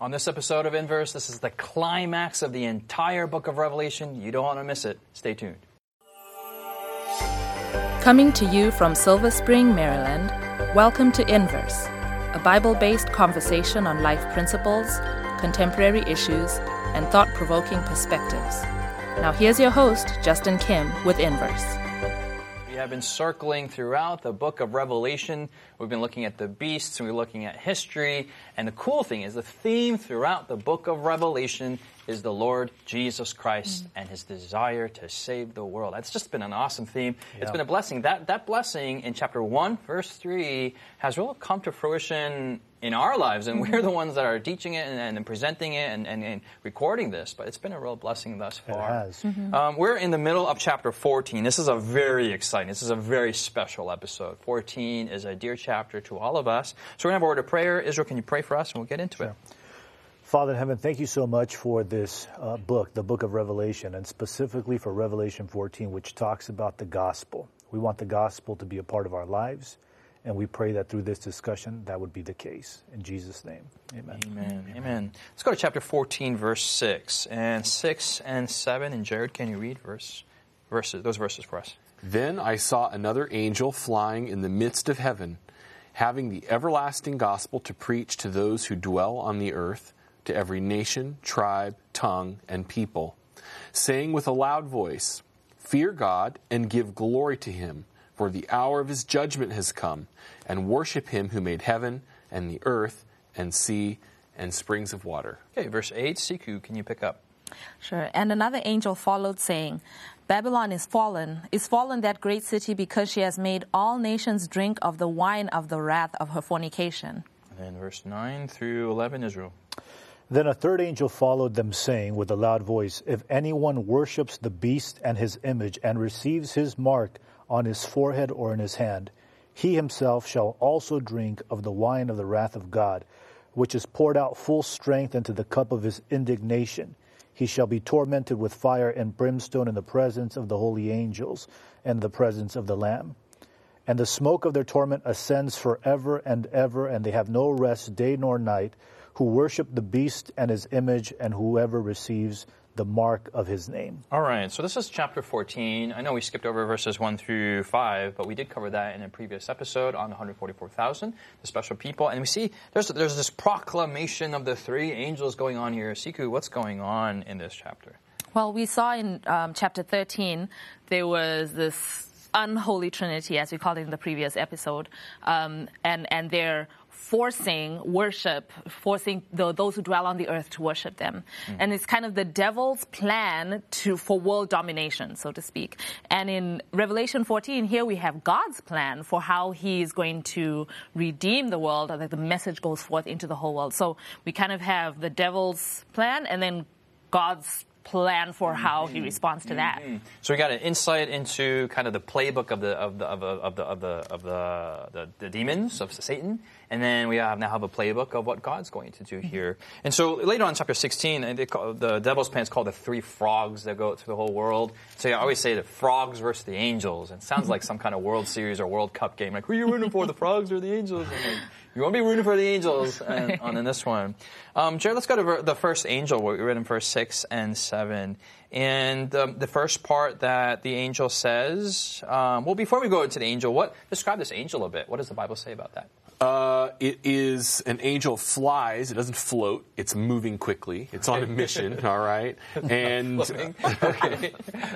On this episode of Inverse, this is the climax of the entire book of Revelation. You don't want to miss it. Stay tuned. Coming to you from Silver Spring, Maryland, welcome to Inverse, a Bible based conversation on life principles, contemporary issues, and thought provoking perspectives. Now, here's your host, Justin Kim, with Inverse. We have been circling throughout the book of Revelation. We've been looking at the beasts and we're looking at history. And the cool thing is, the theme throughout the book of Revelation is the Lord Jesus Christ mm. and his desire to save the world. That's just been an awesome theme. Yeah. It's been a blessing. That, that blessing in chapter 1, verse 3, has really come to fruition in our lives, and we're the ones that are teaching it and, and presenting it and, and, and, recording this. But it's been a real blessing thus far. It has. Mm-hmm. Um, we're in the middle of chapter 14. This is a very exciting. This is a very special episode. 14 is a dear chapter to all of us. So we're gonna have a word of prayer. Israel, can you pray for us, and we'll get into sure. it. Father in heaven, thank you so much for this uh, book, the book of Revelation, and specifically for Revelation 14, which talks about the gospel. We want the gospel to be a part of our lives. And we pray that through this discussion, that would be the case. In Jesus' name, amen. Amen. Amen. amen. Let's go to chapter 14, verse 6. And 6 and 7. And Jared, can you read verse, verses, those verses for us? Then I saw another angel flying in the midst of heaven, having the everlasting gospel to preach to those who dwell on the earth, to every nation, tribe, tongue, and people, saying with a loud voice, Fear God and give glory to him for the hour of his judgment has come, and worship him who made heaven and the earth and sea and springs of water. Okay, verse 8, Sikhu, can you pick up? Sure. And another angel followed, saying, Babylon is fallen, is fallen that great city because she has made all nations drink of the wine of the wrath of her fornication. And verse 9 through 11, Israel. Then a third angel followed them, saying with a loud voice, If anyone worships the beast and his image and receives his mark on his forehead or in his hand, he himself shall also drink of the wine of the wrath of God, which is poured out full strength into the cup of his indignation. He shall be tormented with fire and brimstone in the presence of the holy angels and the presence of the Lamb. And the smoke of their torment ascends forever and ever, and they have no rest day nor night, who worship the beast and his image, and whoever receives the mark of his name. All right, so this is chapter 14. I know we skipped over verses 1 through 5, but we did cover that in a previous episode on the 144,000, the special people. And we see there's, there's this proclamation of the three angels going on here. Sikhu, what's going on in this chapter? Well, we saw in um, chapter 13, there was this unholy trinity, as we called it in the previous episode, um, and, and they're forcing worship, forcing the, those who dwell on the earth to worship them. Mm. And it's kind of the devil's plan to, for world domination, so to speak. And in Revelation 14, here we have God's plan for how he is going to redeem the world, that the message goes forth into the whole world. So we kind of have the devil's plan and then God's plan for how he mm-hmm. responds to that. Mm-hmm. So we got an insight into kind of the playbook of the of the of the of the of the, of the, the, the demons of Satan, and then we have now have a playbook of what God's going to do mm-hmm. here. And so later on, in chapter 16, call, the devil's plan is called the three frogs that go through the whole world. So I always say the frogs versus the angels. It sounds like some kind of World Series or World Cup game. Like, who are you rooting for, the frogs or the angels? Like, you won't be rooting for the angels and, on in this one. Um, Jared, let's go to the first angel, what we read in verse 6 and 7. And um, the first part that the angel says, um, well, before we go into the angel, what describe this angel a bit. What does the Bible say about that? Uh, it is an angel flies. It doesn't float. It's moving quickly. It's on a mission. all right. And okay.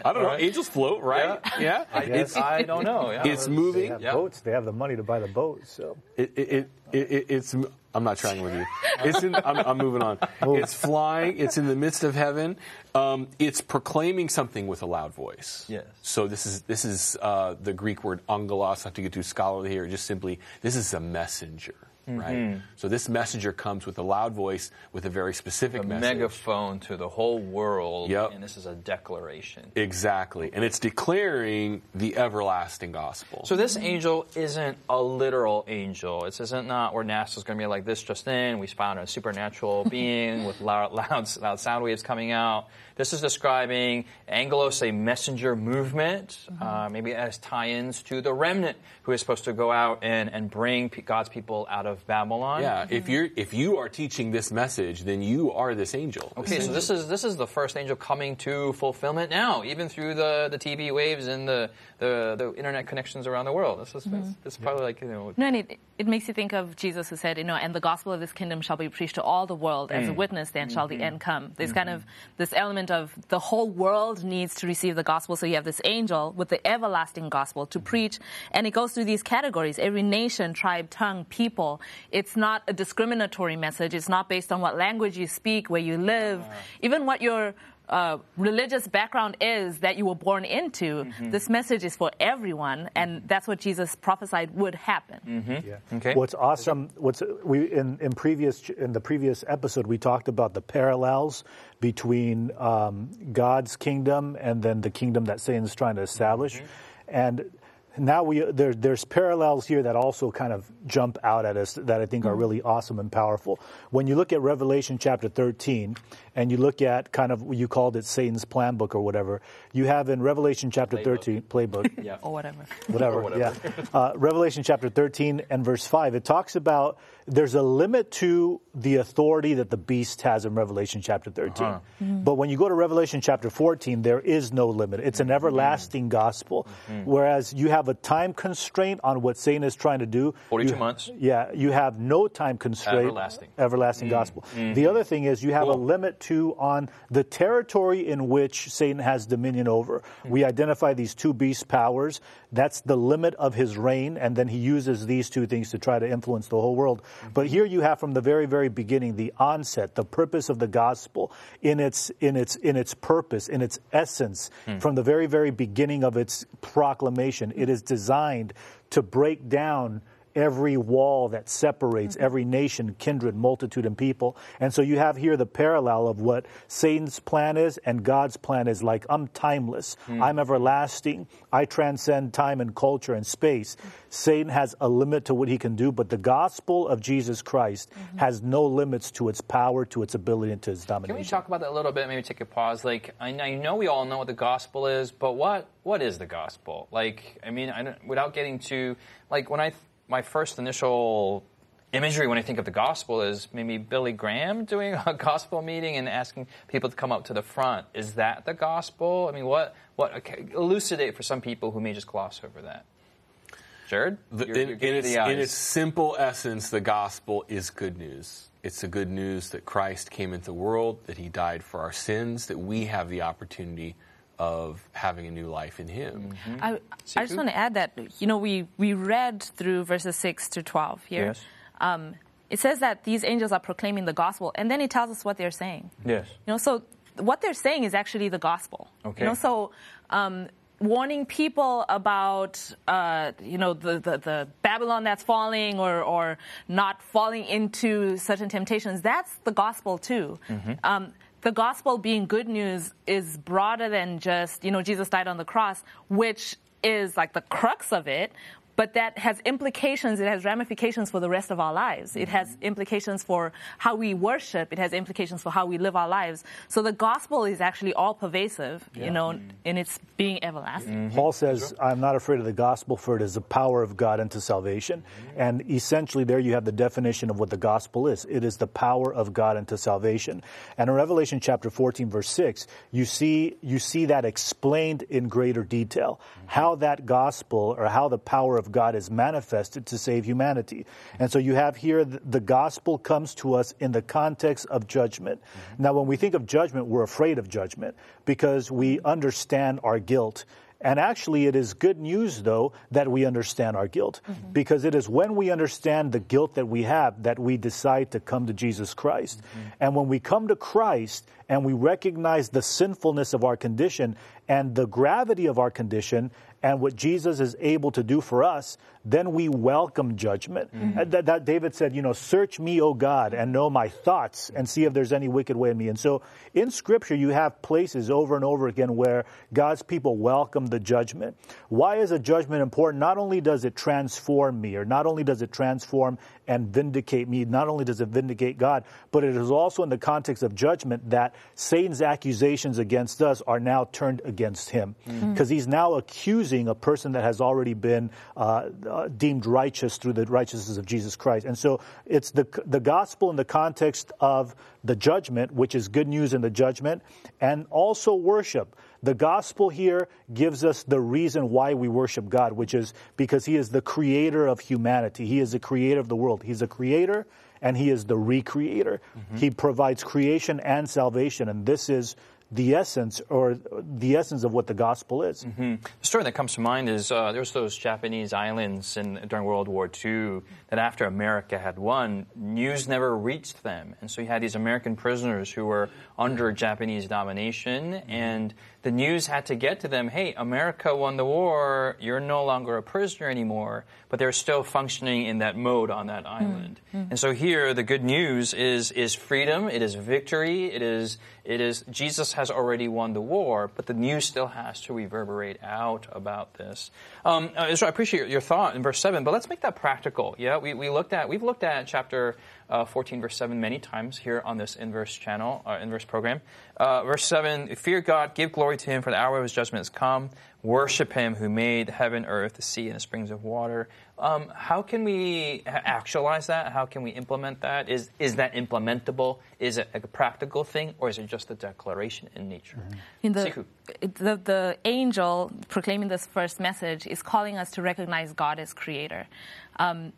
I don't know. Right. Angels float, right? Yeah. yeah? I, guess, I don't know. Yeah. It's moving. They have yeah. boats. They have the money to buy the boats. So it, it, it, it it's I'm not trying with you. It's in, I'm, I'm moving on. It's flying. It's in the midst of heaven. Um, it's proclaiming something with a loud voice. Yes. So this is this is uh, the Greek word angelos. I have to get too scholarly here. Just simply, this is a messenger. Mm-hmm. right? So this messenger comes with a loud voice with a very specific a message. megaphone to the whole world. Yep. And this is a declaration. Exactly. And it's declaring the everlasting gospel. So this angel isn't a literal angel. It isn't not where NASA's going to be like this just in. We found a supernatural being with loud, loud, loud sound waves coming out. This is describing Angelos, a messenger movement. Mm-hmm. Uh, maybe as tie-ins to the remnant who is supposed to go out and, and bring God's people out of of Babylon. Yeah, if mm-hmm. you're if you are teaching this message, then you are this angel. Okay, so this is this is the first angel coming to fulfillment now, even through the, the TV waves and the, the, the internet connections around the world. This is mm-hmm. this is probably like you know No, and it, it makes you think of Jesus who said, you know, and the gospel of this kingdom shall be preached to all the world as a mm. witness, then shall the mm-hmm. end come. There's kind of this element of the whole world needs to receive the gospel. So you have this angel with the everlasting gospel to preach, and it goes through these categories every nation, tribe, tongue, people. It's not a discriminatory message. It's not based on what language you speak, where you live, ah. even what your uh, religious background is that you were born into. This message is for everyone, and that's what Jesus prophesied would happen. Yeah. Okay. What's awesome? What's we in, in previous in the previous episode we talked about the parallels between um, God's kingdom and then the kingdom that Satan's trying to establish, and now we there, there's parallels here that also kind of jump out at us that I think are really awesome and powerful. When you look at Revelation chapter 13 and you look at kind of you called it Satan's plan book or whatever, you have in Revelation chapter 13 playbook yeah. Or whatever. whatever. whatever. Yeah. Uh, Revelation chapter 13 and verse 5, it talks about there's a limit to the authority that the beast has in Revelation chapter 13. Uh-huh. But when you go to Revelation chapter 14, there is no limit. It's an everlasting gospel. Whereas you have a time constraint on what Satan is trying to do. 42 You- months. Yeah, you have no time constraint. Everlasting. Everlasting mm. gospel. Mm. The other thing is you have a limit to on the territory in which Satan has dominion over. Mm. We identify these two beast powers. That's the limit of his reign, and then he uses these two things to try to influence the whole world. Mm-hmm. But here you have from the very, very beginning the onset, the purpose of the gospel in its in its in its purpose, in its essence, hmm. from the very, very beginning of its proclamation. It is designed to break down every wall that separates mm-hmm. every nation, kindred, multitude, and people. And so you have here the parallel of what Satan's plan is and God's plan is like, I'm timeless, hmm. I'm everlasting, I transcend time and culture and space. Satan has a limit to what he can do, but the gospel of Jesus Christ mm-hmm. has no limits to its power, to its ability, and to its Can we talk about that a little bit? Maybe take a pause. Like, I know, we all know what the gospel is, but what what is the gospel? Like, I mean, I don't, without getting to like when I my first initial imagery when I think of the gospel is maybe Billy Graham doing a gospel meeting and asking people to come up to the front. Is that the gospel? I mean, what what okay, elucidate for some people who may just gloss over that. Jared, The- You're- in, you're in its, in its simple essence, the gospel is good news. It's the good news that Christ came into the world, that he died for our sins, that we have the opportunity of having a new life in him. I, I just want to add that, you know, we, we read through verses 6 to 12 here. Yes. Um, it says that these angels are proclaiming the gospel, and then it tells us what they're saying. Yes. You know, so what they're saying is actually the gospel. Okay. You know, so um, warning people about, uh, you know, the, the, the Babylon that's falling or, or not falling into certain temptations, that's the gospel too. Um, the gospel being good news is broader than just, you know, Jesus died on the cross, which is like the crux of it. But that has implications, it has ramifications for the rest of our lives. It has mm-hmm. implications for how we worship, it has implications for how we live our lives. So the gospel is actually all pervasive, you know, mm-hmm. in its being everlasting. Mm-hmm. Paul says, I'm not afraid of the gospel, for it is the power of God unto salvation. And essentially, there you have the definition of what the gospel is it is the power of God unto salvation. And in Revelation chapter 14, verse 6, you see, you see that explained in greater detail how that gospel or how the power of God is manifested to save humanity. And so you have here the, the gospel comes to us in the context of judgment. Mm-hmm. Now, when we think of judgment, we're afraid of judgment because we understand our guilt. And actually, it is good news, though, that we understand our guilt. Mm-hmm. Because it is when we understand the guilt that we have that we decide to come to Jesus Christ. Mm-hmm. And when we come to Christ and we recognize the sinfulness of our condition and the gravity of our condition and what Jesus is able to do for us, then we welcome judgment. Mm-hmm. And That, that David said, you know, search me, O God, and know my thoughts and see if there's any wicked way in me. And so in Scripture, you have places over and over again where God's people welcome the judgment. Why is a judgment important? Not only does it transform me, or not only does it transform and vindicate me. Not only does it vindicate God, but it is also in the context of judgment that Satan's accusations against us are now turned against him. Because he's now accusing a person that has already been uh, uh, deemed righteous through the righteousness of Jesus Christ. And so it's the, the gospel in the context of the judgment, which is good news in the judgment, and also worship. The gospel here gives us the reason why we worship God, which is because He is the creator of humanity. He is the creator of the world. He's a creator and He is the recreator. Mm-hmm. He provides creation and salvation, and this is the essence or the essence of what the gospel is. The story that comes to mind is uh, there's those Japanese islands in, during World War II that after America had won, news never reached them. And so you had these American prisoners who were under Japanese domination, and the news had to get to them hey, America won the war, you're no longer a prisoner anymore, but they're still functioning in that mode on that island. And so here, the good news is, is freedom, it is victory, it is, it is Jesus has already won the war, but the news still has to reverberate out about this. Um, uh, Israel, I appreciate your thought in verse 7, but let's make that practical. Yeah, we, we looked at, we've looked at chapter uh, 14, verse 7 many times here on this inverse channel, uh, inverse program. Uh, verse 7 Fear God, give glory to Him, for the hour of His judgment has come. Worship Him who made heaven, earth, the sea, and the springs of water. Um, how can we actualize that? How can we implement that? Is, is that implementable? Is it a practical thing, or is it just a declaration in nature? In the, the, the angel proclaiming this first message is calling us to recognize God as creator. Um,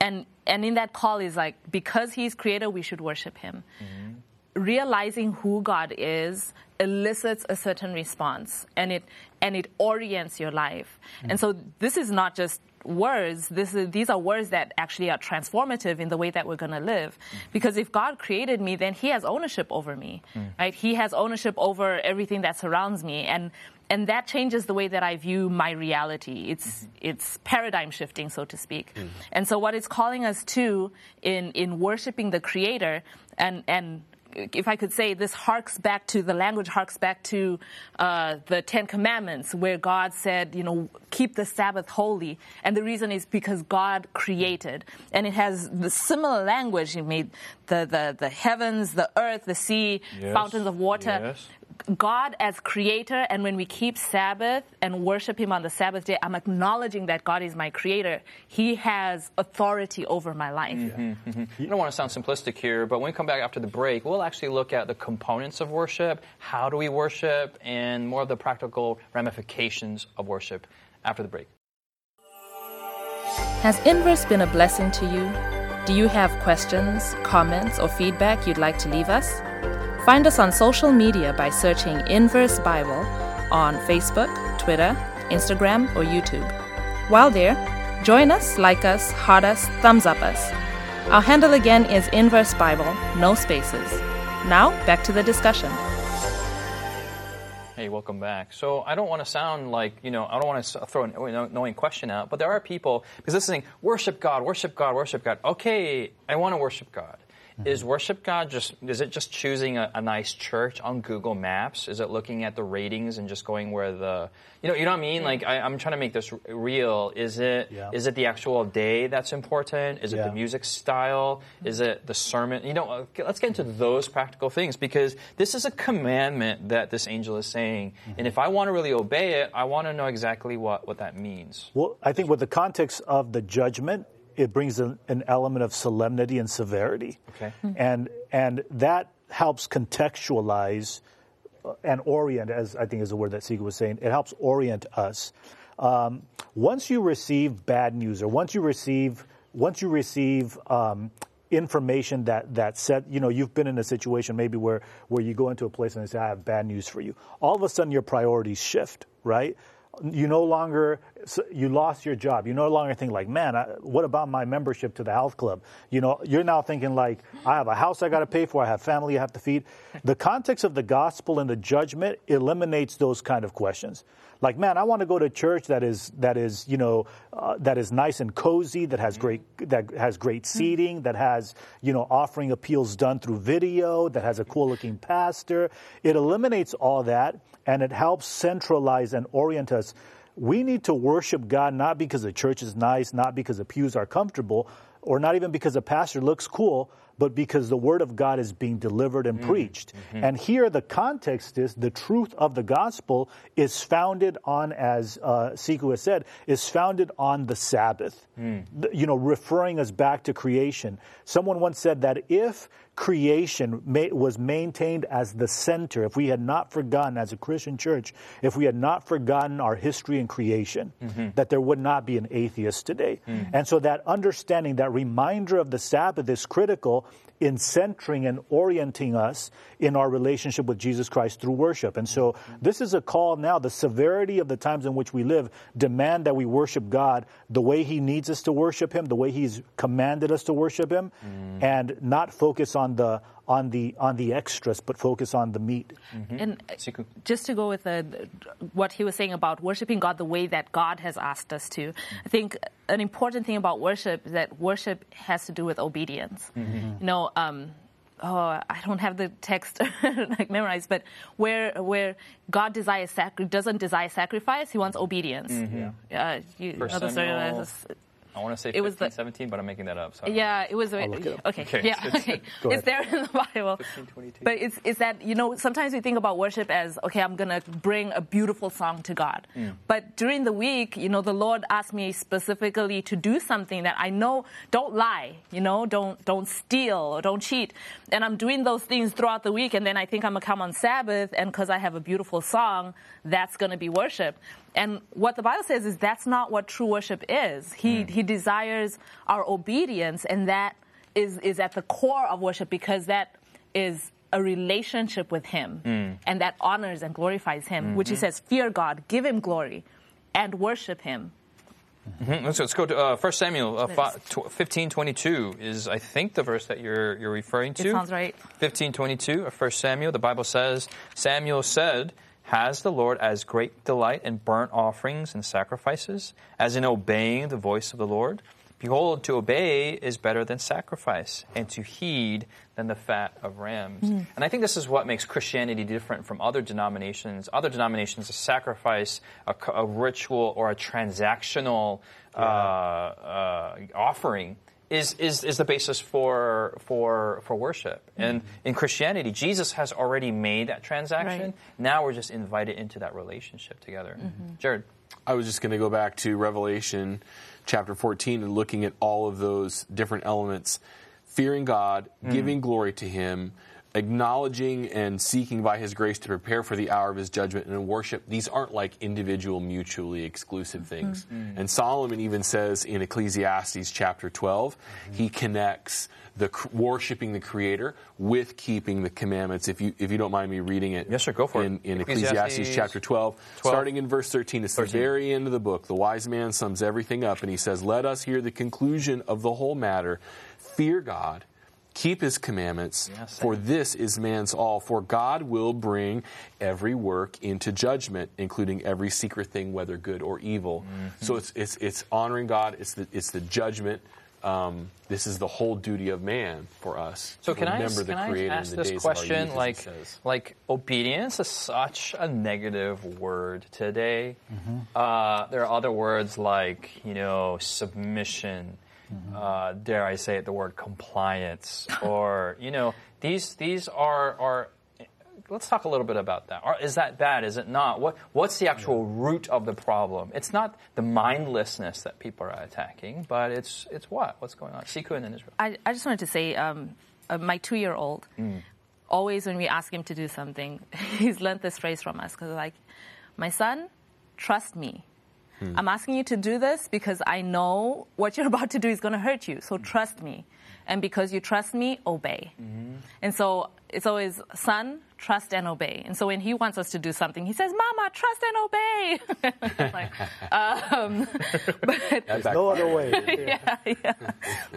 and, and in that call is like, because he's creator, we should worship him. Mm-hmm. Realizing who God is elicits a certain response and it, and it orients your life. And mm. so this is not just words. This is, these are words that actually are transformative in the way that we're going to live. Mm-hmm. Because if God created me, then He has ownership over me, mm. right? He has ownership over everything that surrounds me, and and that changes the way that I view my reality. It's mm-hmm. it's paradigm shifting, so to speak. Mm-hmm. And so, what it's calling us to in in worshiping the Creator and and if I could say, this harks back to the language harks back to uh, the Ten Commandments, where God said, you know, keep the Sabbath holy, and the reason is because God created, and it has the similar language. He made the the, the heavens, the earth, the sea, Yes. fountains of water. Yes. God as creator, and when we keep Sabbath and worship Him on the Sabbath day, I'm acknowledging that God is my creator. He has authority over my life. Mm-hmm, mm-hmm. I don't want to sound simplistic here, but when we come back after the break, we'll actually look at the components of worship, how do we worship, and more of the practical ramifications of worship after the break. Has Inverse been a blessing to you? Do you have questions, comments, or feedback you'd like to leave us? Find us on social media by searching Inverse Bible on Facebook, Twitter, Instagram, or YouTube. While there, join us, like us, heart us, thumbs up us. Our handle again is Inverse Bible, no spaces. Now, back to the discussion. Hey, welcome back. So I don't want to sound like, you know, I don't want to throw an annoying question out, but there are people, because this is worship God, worship God, worship God. Okay, I want to worship God. Is worship God just, is it just choosing a, a nice church on Google Maps? Is it looking at the ratings and just going where the, you know, you know what I mean? Like, I, I'm trying to make this r- real. Is it, Yeah. is it the actual day that's important? Is it Yeah. the music style? Is it the sermon? You know, let's get into those practical things because this is a commandment that this angel is saying. Mm-hmm. And if I want to really obey it, I want to know exactly what, what that means. Well, I think with the context of the judgment, it brings an, an element of solemnity and severity. Okay. And and that helps contextualize uh, and orient, as I think is the word that Sikhu was saying. It helps orient us. Um, once you receive bad news, or once you receive once you receive um, information that that said, you know, you've been in a situation maybe where where you go into a place and they say, "I have bad news for you." All of a sudden, your priorities shift, right? You no longer you lost your job. You no longer think like, man, I, what about my membership to the health club? You know, you're now thinking like, I have a house I got to pay for. I have family I have to feed. The context of the gospel and the judgment eliminates those kind of questions. Like, man, I want to go to church that is that is you know uh, that is nice and cozy, that has great that has great seating, that has you know offering appeals done through video, that has a cool looking pastor. It eliminates all that and it helps centralize and orient us. We need to worship God not because the church is nice, not because the pews are comfortable, or not even because the pastor looks cool, but because the word of God is being delivered and mm, preached. Mm-hmm. And here the context is the truth of the gospel is founded on, as uh, Sikhu has said, is founded on the Sabbath. Mm. The- you know, referring us back to creation. Someone once said that if creation was maintained as the center, if we had not forgotten as a Christian church, if we had not forgotten our history in creation, mm-hmm. that there would not be an atheist today. Mm. And so that understanding, that reminder of the Sabbath is critical in centering and orienting us in our relationship with Jesus Christ through worship. And so this is a call now. The severity of the times in which we live demand that we worship God the way He needs us to worship Him, the way He's commanded us to worship Him, mm. and not focus on the on the on the extras, but focus on the meat. Mm-hmm. And uh, just to go with the, what he was saying about worshiping God the way that God has asked us to, mm-hmm. I think an important thing about worship is that worship has to do with obedience. Mm-hmm. You know, um, oh, I don't have the text like memorized, but where where God desires sacri- doesn't desire sacrifice, He wants obedience. Uh, you First know the story Samuel- of this- I want to say It was 15, the- 17, but I'm making that up. So yeah, it was. look it up. Okay, Okay. yeah, okay. It's there in the Bible. 22. But it's, it's that, you know, sometimes we think about worship as, okay, I'm going to bring a beautiful song to God. Hmm. But during the week, you know, the Lord asked me specifically to do something that I know, don't lie, you know, don't, don't steal or don't cheat. And I'm doing those things throughout the week. And then I think I'm going to come on Sabbath. And because I have a beautiful song, that's going to be worship. And what the Bible says is that's not what true worship is. He, he desires our obedience, and that is, is at the core of worship because that is a relationship with Him, and that honors and glorifies Him, which He says, fear God, give Him glory, and worship Him. Mhm. Let's, let's go to uh, 1 Samuel uh, Yes. 15, 22 is, I think, the verse that you're, you're referring to. It sounds right. 15, 22 of 1 Samuel. The Bible says, Samuel said, Has the Lord as great delight in burnt offerings and sacrifices as in obeying the voice of the Lord? Behold, to obey is better than sacrifice, and to heed than the fat of rams. Mm. And I think this is what makes Christianity different from other denominations. Other denominations, a sacrifice, a ritual, or a transactional uh, uh, offering is, is, is the basis for, for, for worship. Mm-hmm. And in Christianity, Jesus has already made that transaction. Right. Now we're just invited into that relationship together. Mm-hmm. Jared. I was just going to go back to Revelation chapter 14 and looking at all of those different elements fearing God, mm-hmm. giving glory to Him, acknowledging and seeking by His grace to prepare for the hour of His judgment and in worship. These aren't like individual, mutually exclusive mm-hmm. things. Mm-hmm. And Solomon even says in Ecclesiastes chapter 12, mm-hmm. he connects the worshiping the Creator with keeping the commandments. If you if you don't mind me reading it, Yes, sir, go for it. in, in Ecclesiastes Ecclesiastes chapter 12, 12. starting in verse 13. It's the very end of the book. The wise man sums everything up and he says, Let us hear the conclusion of the whole matter. Fear God, keep his commandments, Yes, for this is man's all. For God will bring every work into judgment, including every secret thing, whether good or evil. Mm-hmm. So it's, it's, it's honoring God, it's the, it's the judgment. Um, this is the whole duty of man for us. So to can I, remember ask, the can I ask in the this days of our question? youth, like, like obedience is such a negative word today. Mm-hmm. Uh, there are other words like you know submission. Mm-hmm. Uh, dare I say it? The word compliance, or you know these these are are. Let's talk a little bit about that. Or is that bad? Is it not? What What's the actual root of the problem? It's not the mindlessness that people are attacking, but it's it's what? What's going on? Sikun in Israel. I, I just wanted to say, um, uh, my two-year-old, always when we ask him to do something, he's learned this phrase from us because like, my son, trust me. Hmm. I'm asking you to do this because I know what you're about to do is going to hurt you. So hmm. trust me. And because you trust me, obey. Mm-hmm. And so it's always, son, trust and obey. And so when he wants us to do something, he says, Mama, trust and obey. It's like, um, but, No other way. yeah, yeah.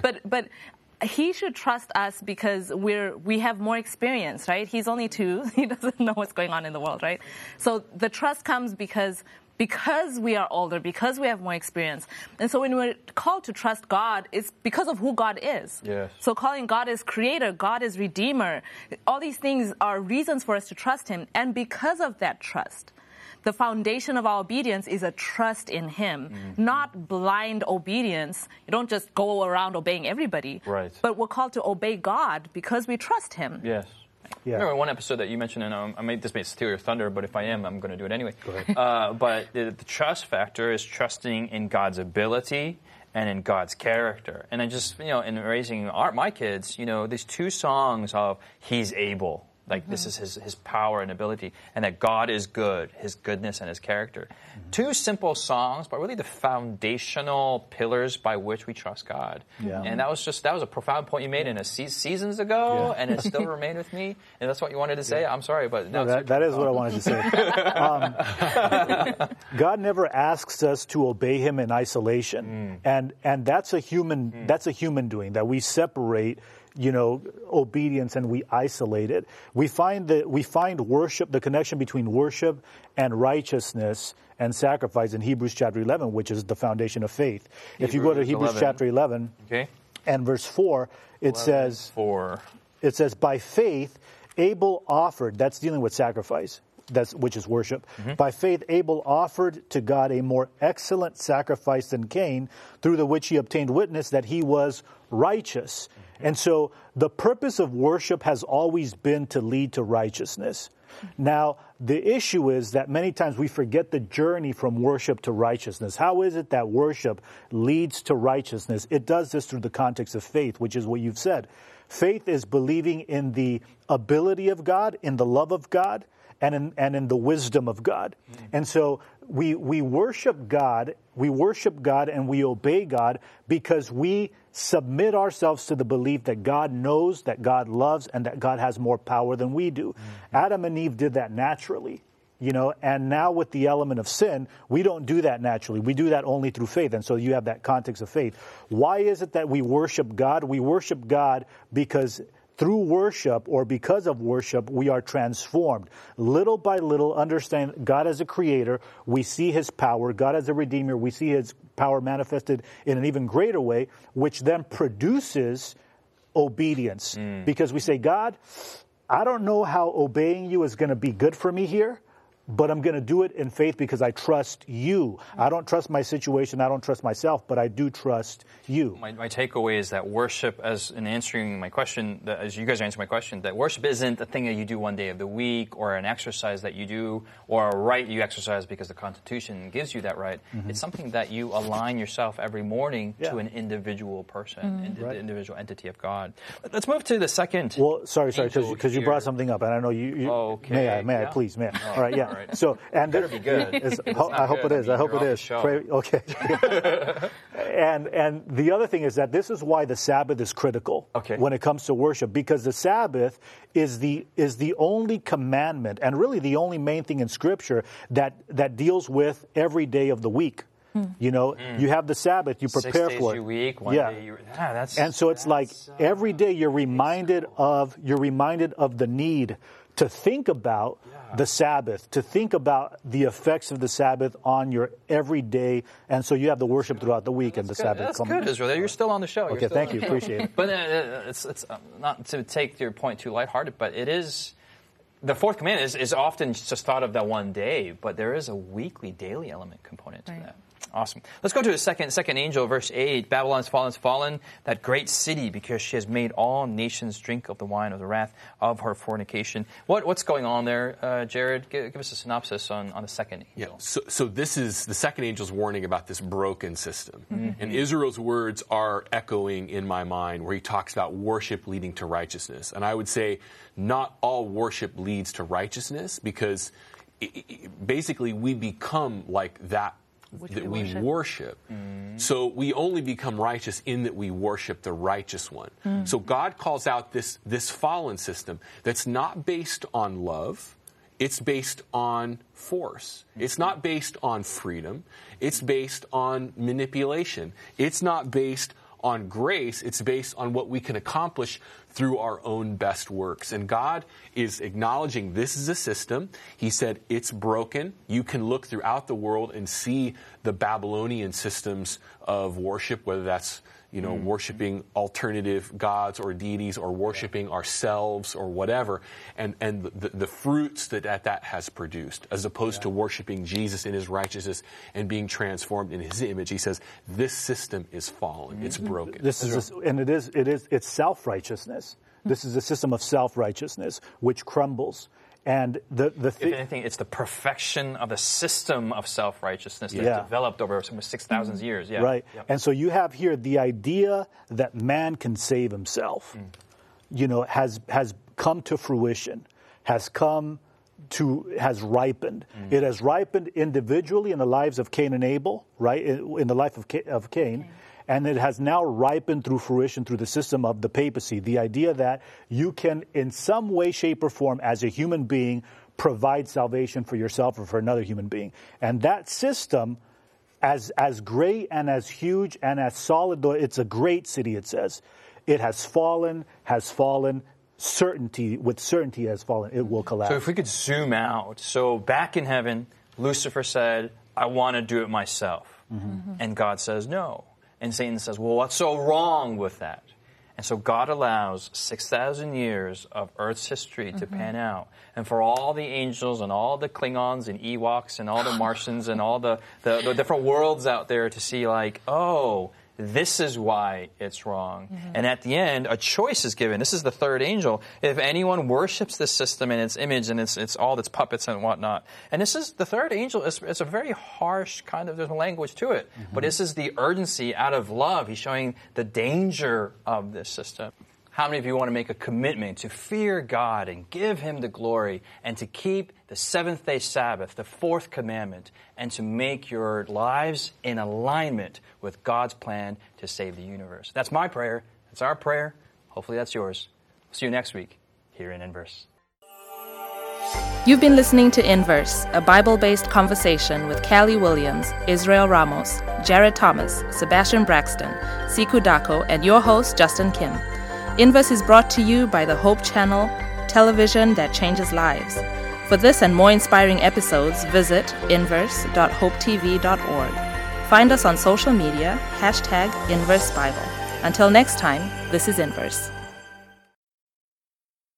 But but he should trust us because we're we have more experience, right? He's only two. He doesn't know what's going on in the world, right? So the trust comes because because we are older, because we have more experience. And so when we're called to trust God, it's because of who God is. Yes. So calling God as creator, God as redeemer, all these things are reasons for us to trust him. And because of that trust, the foundation of our obedience is a trust in Him, Mm-hmm. not blind obedience. You don't just go around obeying everybody. Right. But we're called to obey God because we trust Him. Yes. Yeah. Remember one episode that you mentioned, and um, I may this may steal your thunder, but if I am, I'm going to do it anyway. Uh, but the, the trust factor is trusting in God's ability and in God's character. And I just, you know, in raising our, my kids, you know, these two songs of He's able, like this mm-hmm. is his, his power and ability, and that God is good, His goodness and His character. Mm-hmm. Two simple songs, but really the foundational pillars by which we trust God. Yeah. And that was just that was a profound point you made in a se- seasons ago, and it still remained with me. And that's what you wanted to say. I'm sorry, but No, no, that, that is what I oh. wanted to say. Um, God never asks us to obey Him in isolation, mm. and and that's a human mm. that's a human doing that we separate, you know, obedience and we isolate it. We find that we find worship the connection between worship and righteousness and sacrifice in Hebrews chapter 11, which is the foundation of faith. if you go to Hebrews Hebrews 11. chapter 11 okay. and verse 4, it says For it says by faith abel offered that's dealing with sacrifice that's which is worship mm-hmm. by faith abel offered to god a more excellent sacrifice than cain through the which he obtained witness that he was righteous and so the purpose of worship has always been to lead to righteousness. Now the issue is that many times we forget the journey from worship to righteousness. How is it that worship leads to righteousness? It does this through the context of faith which is what you've said. Faith is believing in the ability of God, in the love of God, and in, and in the wisdom of God. Mm. And so we, we worship God, we worship God and we obey God because we submit ourselves to the belief that God knows, that God loves, and that God has more power than we do. Mm-hmm. Adam and Eve did that naturally. You know, and now with the element of sin, we don't do that naturally. We do that only through faith. And so you have that context of faith. Why is it that we worship God? We worship God because through worship or because of worship, we are transformed. Little by little, understand God as a creator, we see his power. God as a redeemer, we see his power manifested in an even greater way, which then produces obedience. Mm. Because we say, God, I don't know how obeying you is going to be good for me here, but I'm going to do it in faith because I trust you. I don't trust my situation, I don't trust myself, but I do trust you. my, my takeaway is that worship, as in answering my question, that, as you guys are answering my question, that worship isn't a thing that you do one day of the week or an exercise that you do or a right you exercise because the Constitution gives you that right. Mm-hmm. It's something that you align yourself every morning to an individual person, mm-hmm. in, the individual entity of God. Let's move to the second. Well, sorry, sorry, because you brought something up, and I know you. you Okay, May I? May I? Please, may I? All right, yeah. All right. So, and Better be good. is- It's ho- I hope good. it is. I I, hope you're it off is. the show. Pray- okay. and and the other thing is that this is why the Sabbath is critical. Okay. When it comes to worship, because the Sabbath is the is the only commandment, and really the only main thing in Scripture that that deals with every day of the week. You know, you have the Sabbath, you prepare Hmm. Six days for it. a week, one yeah. day you. Ah, that's, And so it's like that's, every day you're reminded of you're reminded of the need to think about the Sabbath, to think about the effects of the Sabbath on your everyday, and so you have the worship throughout the week and the Good. Sabbath. That's coming. good, Israel. You're still on the show. You're Okay, thank you, show. appreciate it. But uh, it's, it's uh, not to take your point too lighthearted, but it is the fourth commandment is, is often just thought of that one day, but there is a weekly, daily element component to Right. that. Awesome. Let's go to the second second angel, verse eight. Babylon's fallen, has fallen, that great city, because she has made all nations drink of the wine of the wrath of her fornication. What what's going on there, uh, Jared? Give, give us a synopsis on, on the second Yeah. angel. So, so this is the second angel's warning about this broken system. Mm-hmm. And Israel's words are echoing in my mind where he talks about worship leading to righteousness. And I would say not all worship leads to righteousness because basically we become like that Which that we we worship. worship. So we only become righteous in that we worship the righteous one. So God calls out this, this fallen system that's not based on love. It's based on force. It's not based on freedom. It's based on manipulation. It's not based on grace. It's based on what we can accomplish through our own best works. And God is acknowledging this is a system. He said it's broken. You can look throughout the world and see the Babylonian systems of worship, whether that's you know, mm. worshiping alternative gods or deities or worshiping ourselves or whatever, and, and the, the fruits that, that that has produced, as opposed to worshiping Jesus in his righteousness and being transformed in his image. He says, this system is fallen. It's mm-hmm. broken. This is, and it is, it is, it's self righteousness. Hmm. This is a system of self righteousness which crumbles. And the the if anything, it's the perfection of the system of self righteousness that Yeah. developed over some 6,000 mm-hmm. years. Yeah. right. Yep. And so you have here the idea that man can save himself. Mm. You know, has has come to fruition, has come to has ripened. Mm. It has ripened individually in the lives of Cain and Abel, right? In, in the life of Ca- of Cain. And it has now ripened through fruition through the system of the papacy. The idea that you can, in some way, shape, or form, as a human being, provide salvation for yourself or for another human being. And that system, as, as great and as huge and as solid, though it's a great city, it says, it has fallen, has fallen, certainty, with certainty has fallen, it will collapse. So if we could zoom out. So back in heaven, Lucifer said, I want to do it myself. Mm-hmm. And God says, no. And Satan says, well, what's so wrong with that? And so God allows 6,000 years of Earth's history to mm-hmm. pan out. And for all the angels and all the Klingons and Ewoks and all the Martians and all the, the, the different worlds out there to see, like, oh, this is why it's wrong. Mm-hmm. And at the end, a choice is given. This is the third angel. If anyone worships this system and its image and its, its all its puppets and whatnot. And this is the third angel. It's, it's a very harsh kind of there's a language to it. Mm-hmm. But this is the urgency out of love. He's showing the danger of this system. How many of you want to make a commitment to fear God and give Him the glory and to keep the seventh day Sabbath, the fourth commandment, and to make your lives in alignment with God's plan to save the universe? That's my prayer. That's our prayer. Hopefully, that's yours. See you next week here in Inverse. You've been listening to Inverse, a Bible based conversation with Callie Williams, Israel Ramos, Jared Thomas, Sebastian Braxton, Sikhu Daco, and your host, Justin Kim. Inverse is brought to you by the Hope Channel, television that changes lives. For this and more inspiring episodes, visit inverse.hopetv.org. Find us on social media, hashtag Inverse Bible. Until next time, this is Inverse.